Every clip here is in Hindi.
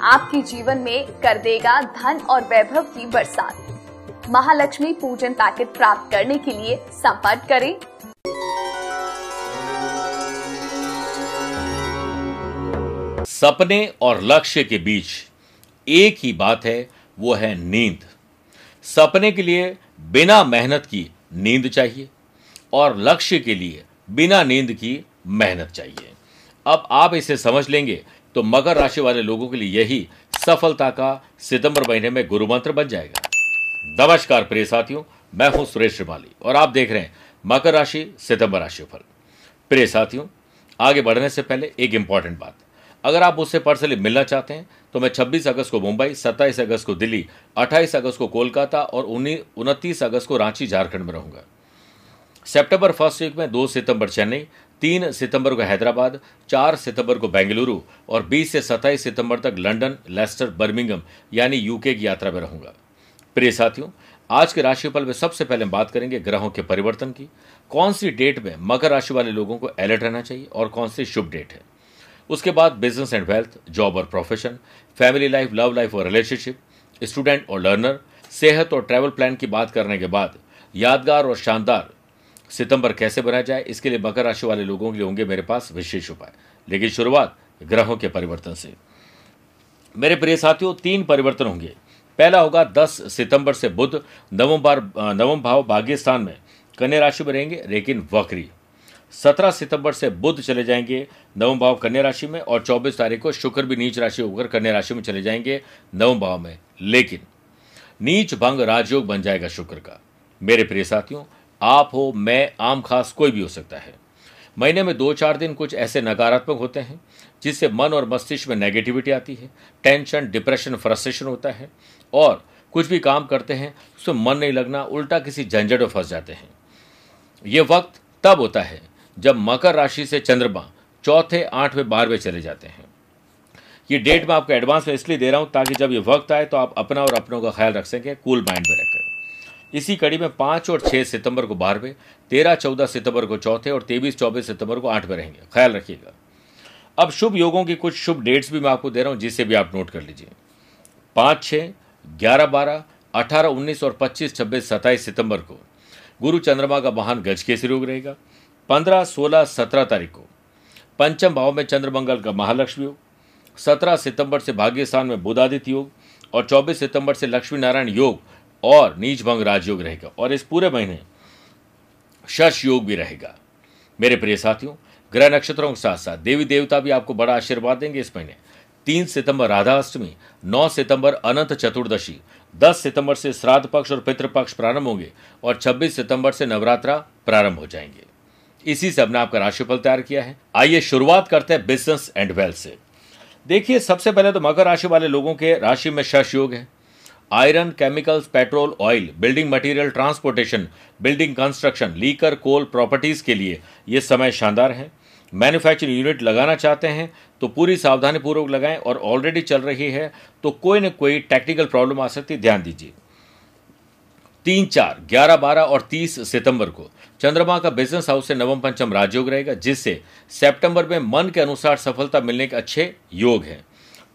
आपके जीवन में कर देगा धन और वैभव की बरसात। महालक्ष्मी पूजन पैकेट प्राप्त करने के लिए संपर्क करें। सपने और लक्ष्य के बीच एक ही बात है, वो है नींद। सपने के लिए बिना मेहनत की नींद चाहिए और लक्ष्य के लिए बिना नींद की मेहनत चाहिए। अब आप इसे समझ लेंगे तो मकर राशि वाले लोगों के लिए यही सफलता का सितंबर महीने में गुरु मंत्र बन जाएगा। नमस्कार प्रिय साथियों, मैं हूँ सुरेश श्रीमाली और आप देख रहे हैं मकर राशि, सितंबर राशि फल प्रिय साथियों, आगे बढ़ने से पहले एक इंपॉर्टेंट बात। अगर आप मुझसे पर्सनली मिलना चाहते हैं तो मैं 26 अगस्त को मुंबई 27 अगस्त को दिल्ली 28 अगस्त को कोलकाता और उनतीस अगस्त को रांची, झारखंड में रहूँगा। सितंबर फ़र्स्ट वीक में 2 सितंबर चेन्नई 3 सितंबर को हैदराबाद 4 सितंबर को बेंगलुरु और 20 से 27 सितंबर तक लंदन लेस्टर, बर्मिंगम, यानी यूके की यात्रा में रहूँगा। प्रिय साथियों, आज के राशिफल में सबसे पहले हम बात करेंगे ग्रहों के परिवर्तन की। कौन सी डेट में मकर राशि वाले लोगों को अलर्ट रहना चाहिए और कौन सी शुभ डेट है? उसके बाद बिज़नेस एंड वेल्थ, जॉब और profession, family life, love life और रिलेशनशिप, स्टूडेंट और लर्नर, सेहत और ट्रैवल प्लान की बात करने के बाद यादगार और शानदार सितंबर कैसे बनाया जाए, इसके लिए मकर राशि वाले लोगों के लिए होंगे मेरे पास विशेष उपाय। लेकिन शुरुआत ग्रहों के परिवर्तन से। मेरे प्रिय साथियों, तीन परिवर्तन होंगे। पहला होगा 10 सितंबर से बुध, नवम बार, नवम भाव भाग्य स्थान में कन्या राशि में रहेंगे, लेकिन वक्री। सत्रह सितंबर से बुध चले जाएँगे नवम भाव कन्या राशि में और चौबीस तारीख को शुक्र भी नीच राशि होकर कन्या राशि में चले जाएँगे नवम भाव में। लेकिन नीच भंग राजयोग बन जाएगा शुक्र का। मेरे प्रिय साथियों आप हो, मैं, आम खास कोई भी हो सकता है। महीने में दो चार दिन कुछ ऐसे नकारात्मक होते हैं, जिससे मन और मस्तिष्क में नेगेटिविटी आती है टेंशन डिप्रेशन फ्रस्ट्रेशन होता है, और कुछ भी काम करते हैं, उसमें मन नहीं लगना, उल्टा किसी झंझट में फंस जाते हैं। ये वक्त तब होता है, जब मकर राशि से चंद्रमा चौथे, आठवें, बारहवें चले जाते हैं। ये डेट मैं आपको एडवांस में इसलिए दे रहा हूँ ताकि जब ये वक्त आए तो आप अपना और अपनों का ख्याल रख सकें कूल माइंड में रखकर इसी कड़ी में पाँच और छः सितंबर को बारहवें, तेरह, चौदह सितंबर को चौथे और तेईस, चौबीस सितंबर को आठवें रहेंगे। ख्याल रखिएगा। अब शुभ योगों की कुछ शुभ डेट्स भी मैं आपको दे रहा हूँ, जिसे भी आप नोट कर लीजिए। पाँच छः ग्यारह, बारह, अठारह, उन्नीस और पच्चीस, छब्बीस, सत्ताईस सितंबर को गुरु चंद्रमा का महान गज केसरी योग रहेगा। पंद्रह, सोलह, सत्रह तारीख को पंचम भाव में चंद्रमंगल का महालक्ष्मी योग। सत्रह सितंबर से भाग्यस्थान में बुधादित्य योग और चौबीस सितंबर से लक्ष्मी नारायण योग और नीच भंग राजयोग रहेगा और इस पूरे महीने शश योग भी रहेगा। मेरे प्रिय साथियों, ग्रह नक्षत्रों के साथ साथ देवी देवता भी आपको बड़ा आशीर्वाद देंगे इस महीने। तीन सितंबर राधा अष्टमी, नौ सितंबर अनंत चतुर्दशी, दस सितंबर से श्राद्ध पक्ष और पितृपक्ष प्रारंभ होंगे और छब्बीस सितंबर से नवरात्रा प्रारंभ हो जाएँगे। इसी से हमने आपका राशिफल तैयार किया है। आइए शुरुआत करते हैं बिज़नेस एंड वेल्थ से। देखिए, सबसे पहले तो मकर राशि वाले लोगों के राशि में शश योग है। Iron chemicals, petrol oil building material transportation, building construction, liquor, coal properties के लिए ये समय शानदार है। मैन्युफैक्चरिंग यूनिट लगाना चाहते हैं तो पूरी सावधानी पूर्वक लगाएँ और ऑलरेडी चल रही है तो कोई न कोई टेक्निकल प्रॉब्लम आ सकती, ध्यान दीजिए। तीन चार, ग्यारह, बारह और तीस सितंबर को चंद्रमा का बिज़नेस हाउस से नवम पंचम राजयोग रहेगा, जिससे सितंबर में मन के अनुसार सफलता मिलने के अच्छे योग हैं।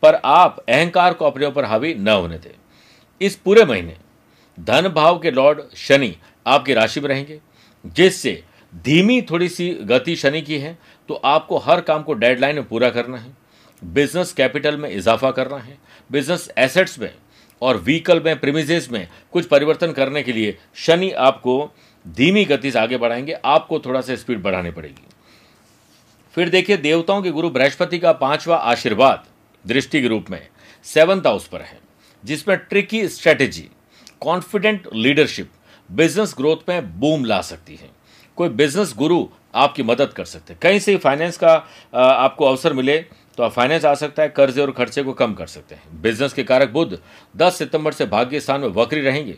पर आप अहंकार को अपने ऊपर हावी न होने दें। इस पूरे महीने धन भाव के लॉर्ड शनि आपकी राशि में रहेंगे, जिससे धीमी थोड़ी सी गति शनि की है तो आपको हर काम को डेडलाइन में पूरा करना है, बिज़नेस कैपिटल में इजाफा करना है, बिज़नेस एसेट्स में और व्हीकल में प्रीमिजेस में कुछ परिवर्तन करने के लिए शनि आपको धीमी गति से आगे बढ़ाएँगे, आपको थोड़ा सा स्पीड बढ़ानी पड़ेगी। फिर देखिए, देवताओं के गुरु बृहस्पति का पांचवा आशीर्वाद दृष्टि के रूप में सेवंथ हाउस पर है। जिसमें tricky strategy confident leadership business growth में बूम ला सकती है। कोई बिज़नेस गुरु आपकी मदद कर सकते हैं। कहीं से फाइनेंस का आपको अवसर मिले तो आप फाइनेंस आ सकता है, कर्जे और खर्चे को कम कर सकते हैं। बिज़नेस के कारक बुद्ध 10 सितंबर से भाग्य स्थान में वक्री रहेंगे।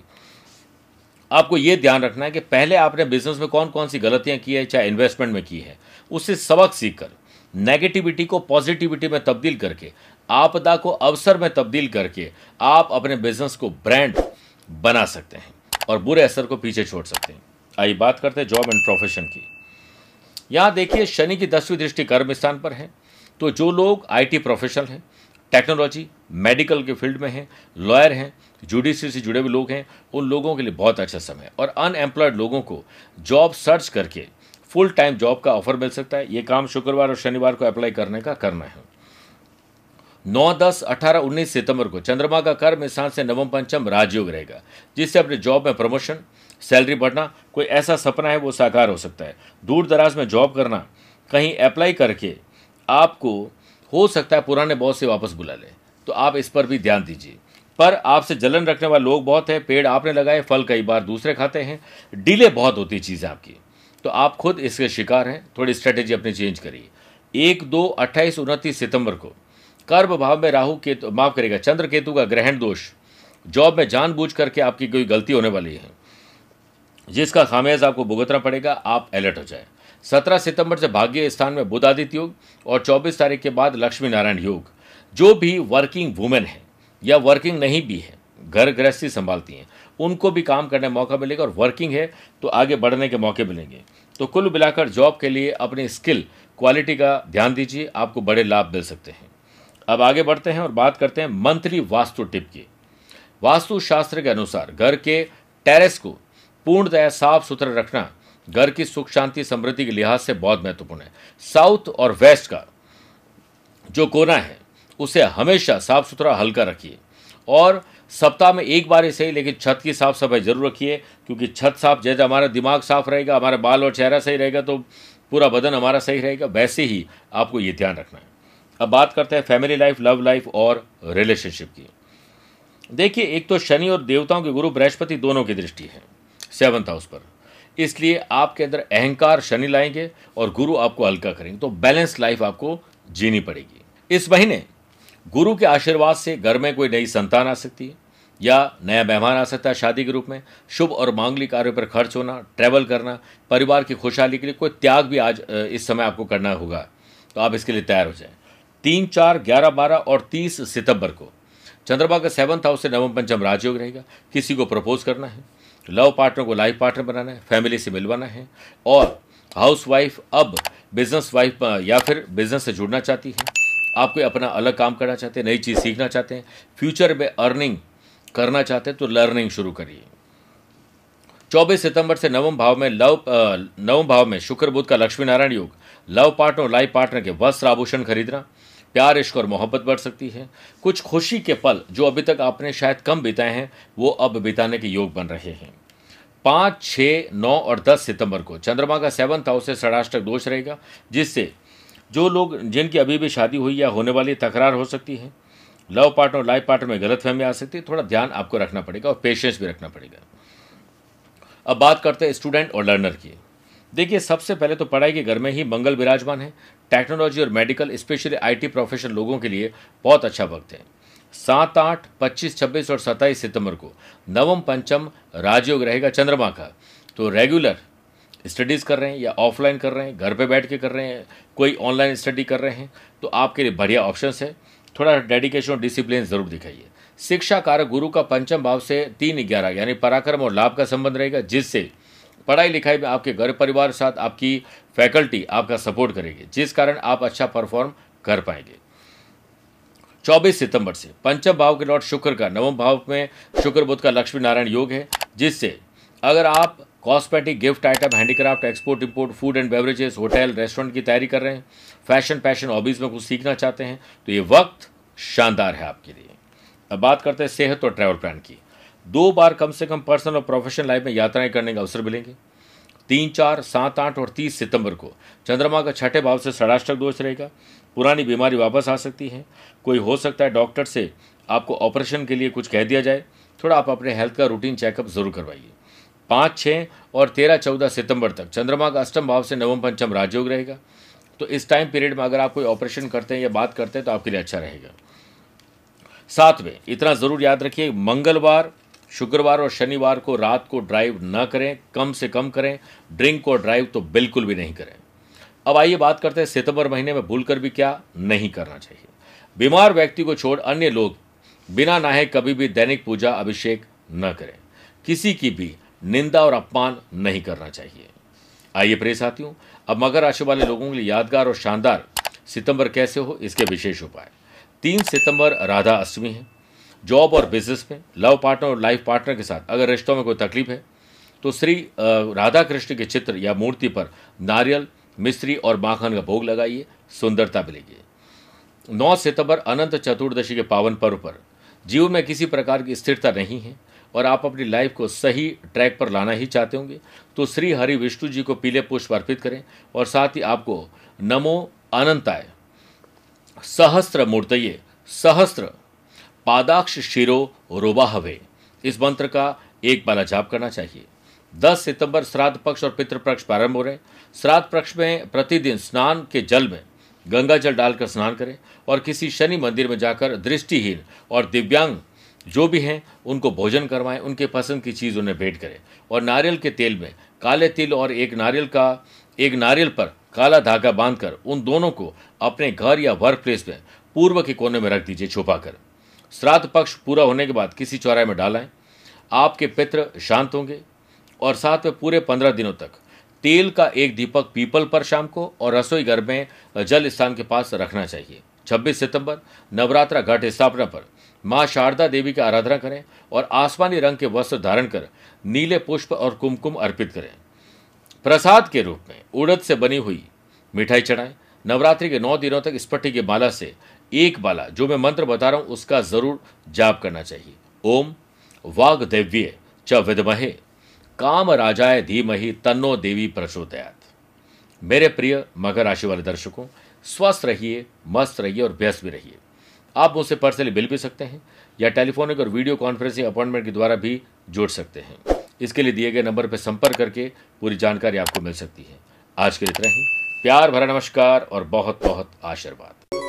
आपको यह ध्यान रखना है कि पहले आपने बिज़नेस में कौन कौन सी गलतियाँ की है, चाहे इन्वेस्टमेंट में की है उससे सबक सीखकर नेगेटिविटी को पॉजिटिविटी में तब्दील करके आपदा को अवसर में तब्दील करके आप अपने बिज़नेस को ब्रांड बना सकते हैं और बुरे असर को पीछे छोड़ सकते हैं। आइए बात करते हैं जॉब एंड प्रोफेशन की। यहाँ देखिए, शनि की दसवीं दृष्टि कर्म स्थान पर है। तो जो लोग आईटी प्रोफेशनल हैं, टेक्नोलॉजी, मेडिकल के फ़ील्ड में हैं, लॉयर हैं जुडिशरी से जुड़े हुए लोग हैं, उन लोगों के लिए बहुत अच्छा समय और अनएम्प्लॉयड लोगों को जॉब सर्च करके फुल टाइम जॉब का ऑफ़र मिल सकता है। ये काम शुक्रवार और शनिवार को अप्लाई करने का करना है। नौ दस अठारह उन्नीस सितंबर को चंद्रमा का कर्म स्थान से नवम पंचम राजयोग रहेगा, जिससे अपने जॉब में प्रमोशन, सैलरी बढ़ना, कोई ऐसा सपना है वो साकार हो सकता है। दूर दराज में जॉब करना, कहीं अप्लाई करके आपको हो सकता है पुराने बॉस से वापस बुला ले। तो आप इस पर भी ध्यान दीजिए। पर आपसे जलन रखने वाले लोग बहुत हैं, पेड़ आपने लगाए, फल कई बार दूसरे खाते हैं। डिले बहुत होती है चीज़ें आपकी। तो आप खुद इसके शिकार हैं, थोड़ी स्ट्रेटेजी अपनी चेंज करिए। एक दो अट्ठाईस उनतीस सितंबर को कर्म भाव में राहु केतु, माफ़ करेगा चंद्र केतु का ग्रहण दोष, जॉब में जानबूझ करके आपकी कोई गलती होने वाली है, जिसका खामियाज आपको भुगतना पड़ेगा, आप अलर्ट हो जाए। सत्रह सितंबर से भाग्य स्थान में बुध आदित्य योग और चौबीस तारीख के बाद लक्ष्मी नारायण योग, जो भी वर्किंग वुमेन है या वर्किंग नहीं भी है, घर गृहस्थी संभालती हैं, उनको भी काम करने का मौका मिलेगा और वर्किंग है तो आगे बढ़ने के मौके मिलेंगे। तो कुल मिलाकर जॉब के लिए अपनी स्किल क्वालिटी का ध्यान दीजिए, आपको बड़े लाभ मिल सकते हैं। अब आगे बढ़ते हैं और बात करते हैं मंथली वास्तु टिप की। वास्तु शास्त्र के अनुसार घर के टेरेस को पूर्णतया साफ़ सुथरा रखना घर की सुख, शांति, समृद्धि के लिहाज से बहुत महत्वपूर्ण है। साउथ और वेस्ट का जो कोना है, उसे हमेशा साफ़ सुथरा हल्का रखिए और सप्ताह में एक बार ही सही लेकिन छत की साफ़ सफ़ाई ज़रूर रखिए, क्योंकि छत साफ़, जैसे हमारा दिमाग साफ़ रहेगा, हमारे बाल और चेहरा सही रहेगा तो पूरा बदन हमारा सही रहेगा, वैसे ही आपको ये ध्यान रखना है। अब बात करते हैं फैमिली लाइफ लव लाइफ और रिलेशनशिप की। देखिए, एक तो शनि और देवताओं के गुरु बृहस्पति दोनों की दृष्टि है सेवंथ हाउस पर। इसलिए आपके अंदर अहंकार शनि लाएँगे और गुरु आपको हल्का करेंगे तो बैलेंस लाइफ आपको जीनी पड़ेगी। इस महीने गुरु के आशीर्वाद से घर में कोई नई संतान आ सकती है, या नया मेहमान आ सकता है शादी के रूप में। शुभ और मांगलिक कार्यों पर खर्च होना ट्रैवल करना, परिवार की खुशहाली के लिए कोई त्याग भी आज इस समय आपको करना होगा तो आप इसके लिए तैयार हो जाएँ। तीन चार ग्यारह बारह और तीस सितंबर को। चंद्रमा का सेवंथ हाउस से नवम पंचम राजयोग रहेगा। किसी को प्रपोज करना है। लव पार्टनर को लाइफ पार्टनर बनाना है। फैमिली से मिलवाना है। और हाउस वाइफ अब बिज़नेस वाइफ या फिर बिज़नेस से जुड़ना चाहती है। आप कोई अपना अलग काम करना चाहते हैं, नई चीज़ सीखना चाहते हैं। फ्यूचर में अर्निंग करना चाहते हैं तो लर्निंग शुरू करिए। 24 सितंबर से नवम भाव में लव नवम भाव में शुक्र बुद्ध का लक्ष्मी नारायण योग। लव पार्टनर और लाइफ पार्टनर के वस्त्र आभूषण खरीदना। प्यार, इश्क और मोहब्बत बढ़ सकती है। कुछ खुशी के पल, जो अभी तक आपने शायद कम बिताए हैं, वो अब बिताने के योग बन रहे हैं। पाँच छः नौ और दस सितंबर को चंद्रमा का सेवंथ हाउस से षडाष्टक दोष रहेगा, जिससे जो लोग, जिनकी अभी भी शादी हुई या होने वाली तकरार हो सकती है, लव पार्टनर और लाइफ पार्टनर में गलत फहमी आ सकती है, थोड़ा ध्यान आपको रखना पड़ेगा और पेशेंस भी रखना पड़ेगा। अब बात करते हैं स्टूडेंट और लर्नर की। देखिए, सबसे पहले तो पढ़ाई के घर में ही मंगल विराजमान है। टेक्नोलॉजी और मेडिकल स्पेशली आईटी प्रोफेशन लोगों के लिए बहुत अच्छा वक्त है। सात आठ, पच्चीस, छब्बीस और सत्ताईस सितंबर को नवम पंचम राजयोग रहेगा चंद्रमा का। तो रेगुलर स्टडीज़ कर रहे हैं या ऑफलाइन कर रहे हैं, घर पे बैठ के कर रहे हैं, कोई ऑनलाइन स्टडी कर रहे हैं तो आपके लिए बढ़िया ऑप्शंस है। थोड़ा डेडिकेशन और डिसिप्लिन ज़रूर दिखाइए। शिक्षा कारक गुरु का पंचम भाव से तीन ग्यारह, यानी पराक्रम और लाभ का संबंध रहेगा, जिससे पढ़ाई लिखाई में आपके घर परिवार साथ आपकी फैकल्टी आपका सपोर्ट करेगी, जिस कारण आप अच्छा परफॉर्म कर पाएँगे। 24 सितंबर से पंचम भाव के लॉर्ड शुक्र का नवम भाव में शुक्र बुद्ध का लक्ष्मी नारायण योग है, जिससे अगर आप cosmetic gift item, handicraft, export, import, food and beverages, hotel, restaurant की तैयारी कर रहे हैं, फ़ैशन, पैशन, हॉबीज में कुछ सीखना चाहते हैं तो ये वक्त शानदार है आपके लिए। अब बात करते हैं सेहत और ट्रैवल प्लान की। दो बार कम से कम पर्सनल और प्रोफेशनल लाइफ में यात्राएँ करने का अवसर मिलेंगे। तीन, चार, सात, आठ और तीस सितंबर को चंद्रमा का छठे भाव से षडाष्टक दोष रहेगा। पुरानी बीमारी वापस आ सकती है। कोई हो सकता है डॉक्टर से आपको ऑपरेशन के लिए कुछ कह दिया जाए। थोड़ा आप अपने हेल्थ का रूटीन चेकअप ज़रूर करवाइए। पाँच छः और तेरह, चौदह सितंबर तक चंद्रमा का अष्टम भाव से नवम, पंचम राजयोग रहेगा। तो इस टाइम पीरियड में अगर आप कोई ऑपरेशन करते हैं या बात करते हैं तो आपके लिए अच्छा रहेगा। साथ में इतना ज़रूर याद रखिए, मंगलवार शुक्रवार और शनिवार को रात को ड्राइव न करें, कम से कम करें ड्रिंक और ड्राइव तो बिल्कुल भी नहीं करें। अब आइए बात करते हैं, सितंबर महीने में भूलकर भी क्या नहीं करना चाहिए। बीमार व्यक्ति को छोड़ अन्य लोग बिना नहाए कभी भी दैनिक पूजा, अभिषेक न करें। किसी की भी निंदा और अपमान नहीं करना चाहिए। आइए प्रिय साथियों, अब मकर राशि वाले लोगों के लिए यादगार और शानदार सितंबर कैसे हो, इसके विशेष उपाय। तीन सितंबर राधा अष्टमी है। जॉब और बिज़नेस में लव पार्टनर और लाइफ पार्टनर के साथ, अगर रिश्तों में कोई तकलीफ़ है तो श्री राधा कृष्ण के चित्र या मूर्ति पर नारियल मिश्री और माखन का भोग लगाइए, सुंदरता मिलेगी। नौ सितंबर, अनंत चतुर्दशी के पावन पर्व पर जीवन में किसी प्रकार की स्थिरता नहीं है और आप अपनी लाइफ को सही ट्रैक पर लाना ही चाहते होंगे तो श्री हरि विष्णु जी को पीले पुष्प अर्पित करें और साथ ही आपको नमो अनंताय, सहस्त्र मूर्तये, सहस्त्र पादाक्ष शिरो रोबाहवे। इस मंत्र का एक बाला जाप करना चाहिए। 10 सितंबर श्राद्ध पक्ष और पितृपक्ष प्रारंभ हो रहे श्राद्ध पक्ष में प्रतिदिन स्नान के जल में गंगा जल डालकर स्नान करें और किसी शनि मंदिर में जाकर दृष्टिहीन और दिव्यांग जो भी हैं, उनको भोजन करवाएँ, उनके पसंद की चीज़ उन्हें भेंट करें। और नारियल के तेल में काले तिल और एक नारियल का, एक नारियल पर काला धागा बांधकर उन दोनों को अपने घर या वर्क प्लेस में पूर्व के कोने में रख दीजिए छुपा कर श्राद्ध पक्ष पूरा होने के बाद किसी चौराहे में डालें आपके पित्र शांत होंगे और साथ में पूरे पंद्रह दिनों तक तेल का एक दीपक पीपल पर शाम को और रसोई घर में जल स्थान के पास रखना चाहिए। 26 सितंबर, नवरात्रा घट स्थापना पर माँ शारदा देवी की आराधना करें और आसमानी रंग के वस्त्र धारण कर नीले पुष्प और कुमकुम अर्पित करें। प्रसाद के रूप में उड़द से बनी हुई मिठाई चढ़ाएँ। नवरात्रि के नौ दिनों तक स्पट्टी की माला से एक बाला जो मैं मंत्र बता रहा हूँ, उसका ज़रूर जाप करना चाहिए। ओम वाग देव्य च विदमहे, काम राजाय धीमहि तन्नो देवी प्रचोदयात। मेरे प्रिय मकर राशि वाले दर्शकों, स्वस्थ रहिए, मस्त रहिए और व्यस्त भी रहिए। आप मुझसे पर्सनली मिल भी सकते हैं या टेलीफोनिक और वीडियो कॉन्फ्रेंसिंग अपॉइंटमेंट के द्वारा भी जुड़ सकते हैं। इसके लिए दिए गए नंबर पर संपर्क करके पूरी जानकारी आपको मिल सकती है। आज के इतना ही। प्यार भरा नमस्कार और बहुत बहुत आशीर्वाद।